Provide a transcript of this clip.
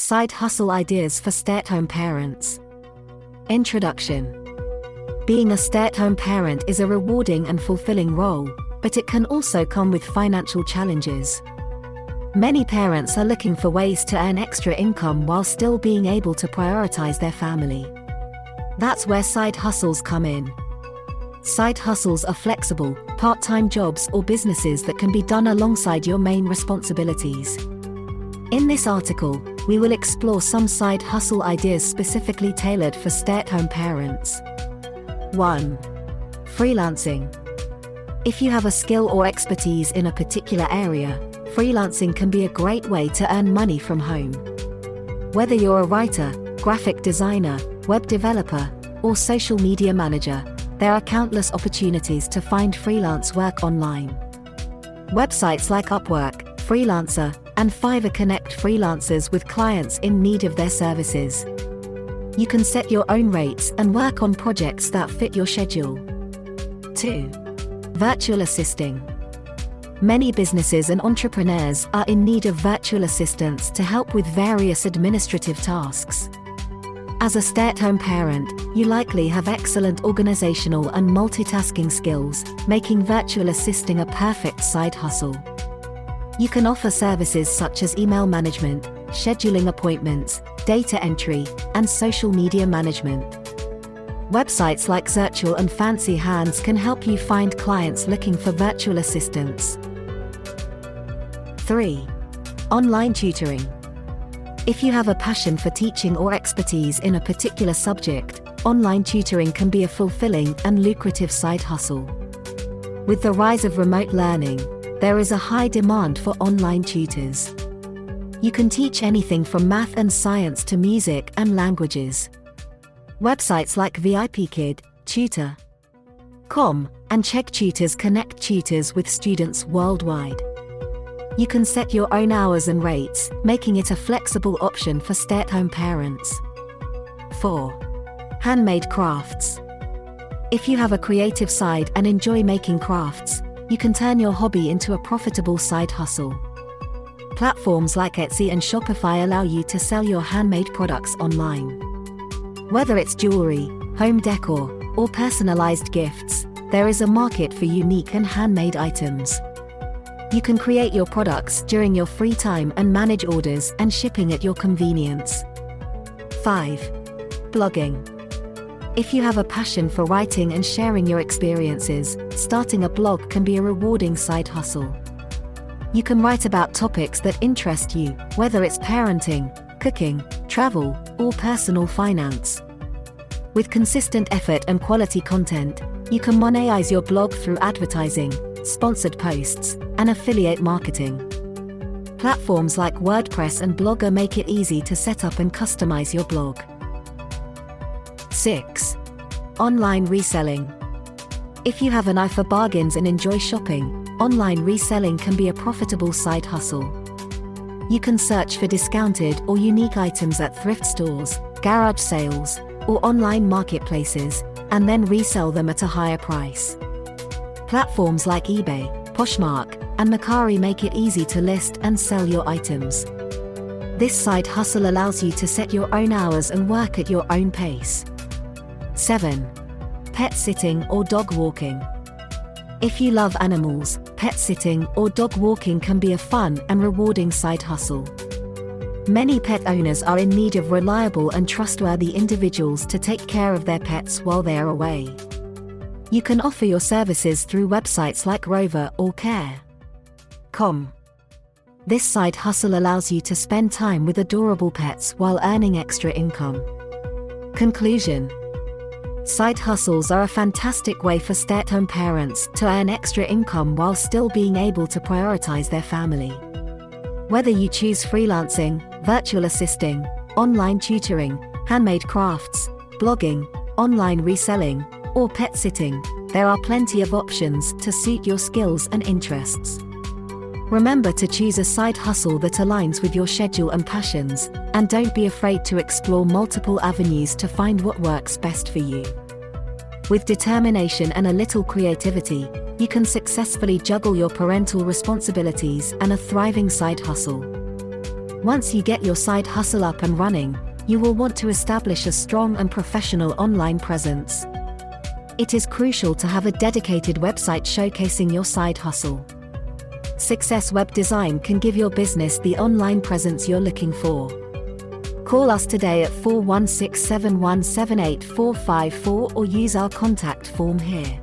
Side hustle ideas for stay at home parents. Introduction Being a stay at home parent is a rewarding and fulfilling role, but it can also come with financial challenges. Many parents are looking for ways to earn extra income while still being able to prioritize their family. That's where side hustles come in. Side hustles are flexible, part time jobs or businesses that can be done alongside your main responsibilities. In this article, we will explore some side hustle ideas specifically tailored for stay at home parents. 1. Freelancing. If you have a skill or expertise in a particular area, freelancing can be a great way to earn money from home. Whether you're a writer, graphic designer, web developer, or social media manager, there are countless opportunities to find freelance work online. Websites like Upwork, Freelancer, and Fiverr connect freelancers with clients in need of their services. You can set your own rates and work on projects that fit your schedule. 2. Virtual assisting. Many businesses and entrepreneurs are in need of virtual assistants to help with various administrative tasks. As a stay at home parent, you likely have excellent organizational and multitasking skills, making virtual assisting a perfect side hustle. You can offer services such as email management, scheduling appointments, data entry, and social media management. Websites like Zirtual and Fancy Hands can help you find clients looking for virtual assistants. 3. Online tutoring. If you have a passion for teaching or expertise in a particular subject, online tutoring can be a fulfilling and lucrative side hustle. With the rise of remote learning, there is a high demand for online tutors. You can teach anything from math and science to music and languages. Websites like VIPKid, Tutor.com, and Chegg Tutors connect tutors with students worldwide. You can set your own hours and rates, making it a flexible option for stay at home parents. 4. Handmade crafts. If you have a creative side and enjoy making crafts, you can turn your hobby into a profitable side hustle. Platforms like Etsy and Shopify allow you to sell your handmade products online. Whether it's jewelry, home decor, or personalized gifts, there is a market for unique and handmade items. You can create your products during your free time and manage orders and shipping at your convenience. 5. Blogging. If you have a passion for writing and sharing your experiences, starting a blog can be a rewarding side hustle. You can write about topics that interest you, whether it's parenting, cooking, travel, or personal finance. With consistent effort and quality content, you can monetize your blog through advertising, sponsored posts, and affiliate marketing. Platforms like WordPress and Blogger make it easy to set up and customize your blog. 6. Online reselling. If you have an eye for bargains and enjoy shopping, online reselling can be a profitable side hustle. You can search for discounted or unique items at thrift stores, garage sales, or online marketplaces, and then resell them at a higher price. Platforms like eBay, Poshmark, and Mercari make it easy to list and sell your items. This side hustle allows you to set your own hours and work at your own pace. 7. Pet sitting or dog walking. If you love animals, pet sitting or dog walking can be a fun and rewarding side hustle. Many pet owners are in need of reliable and trustworthy individuals to take care of their pets while they are away. You can offer your services through websites like Rover or Care.com. This side hustle allows you to spend time with adorable pets while earning extra income. Conclusion Side hustles are a fantastic way for stay at home parents to earn extra income while still being able to prioritize their family. Whether you choose freelancing, virtual assisting, online tutoring, handmade crafts, blogging, online reselling, or pet sitting, there are plenty of options to suit your skills and interests. Remember to choose a side hustle that aligns with your schedule and passions, and don't be afraid to explore multiple avenues to find what works best for you. With determination and a little creativity, you can successfully juggle your parental responsibilities and a thriving side hustle. Once you get your side hustle up and running, you will want to establish a strong and professional online presence. It is crucial to have a dedicated website showcasing your side hustle. Success Web Design can give your business the online presence you're looking for. Call us today at 416 7178454 or use our contact form here.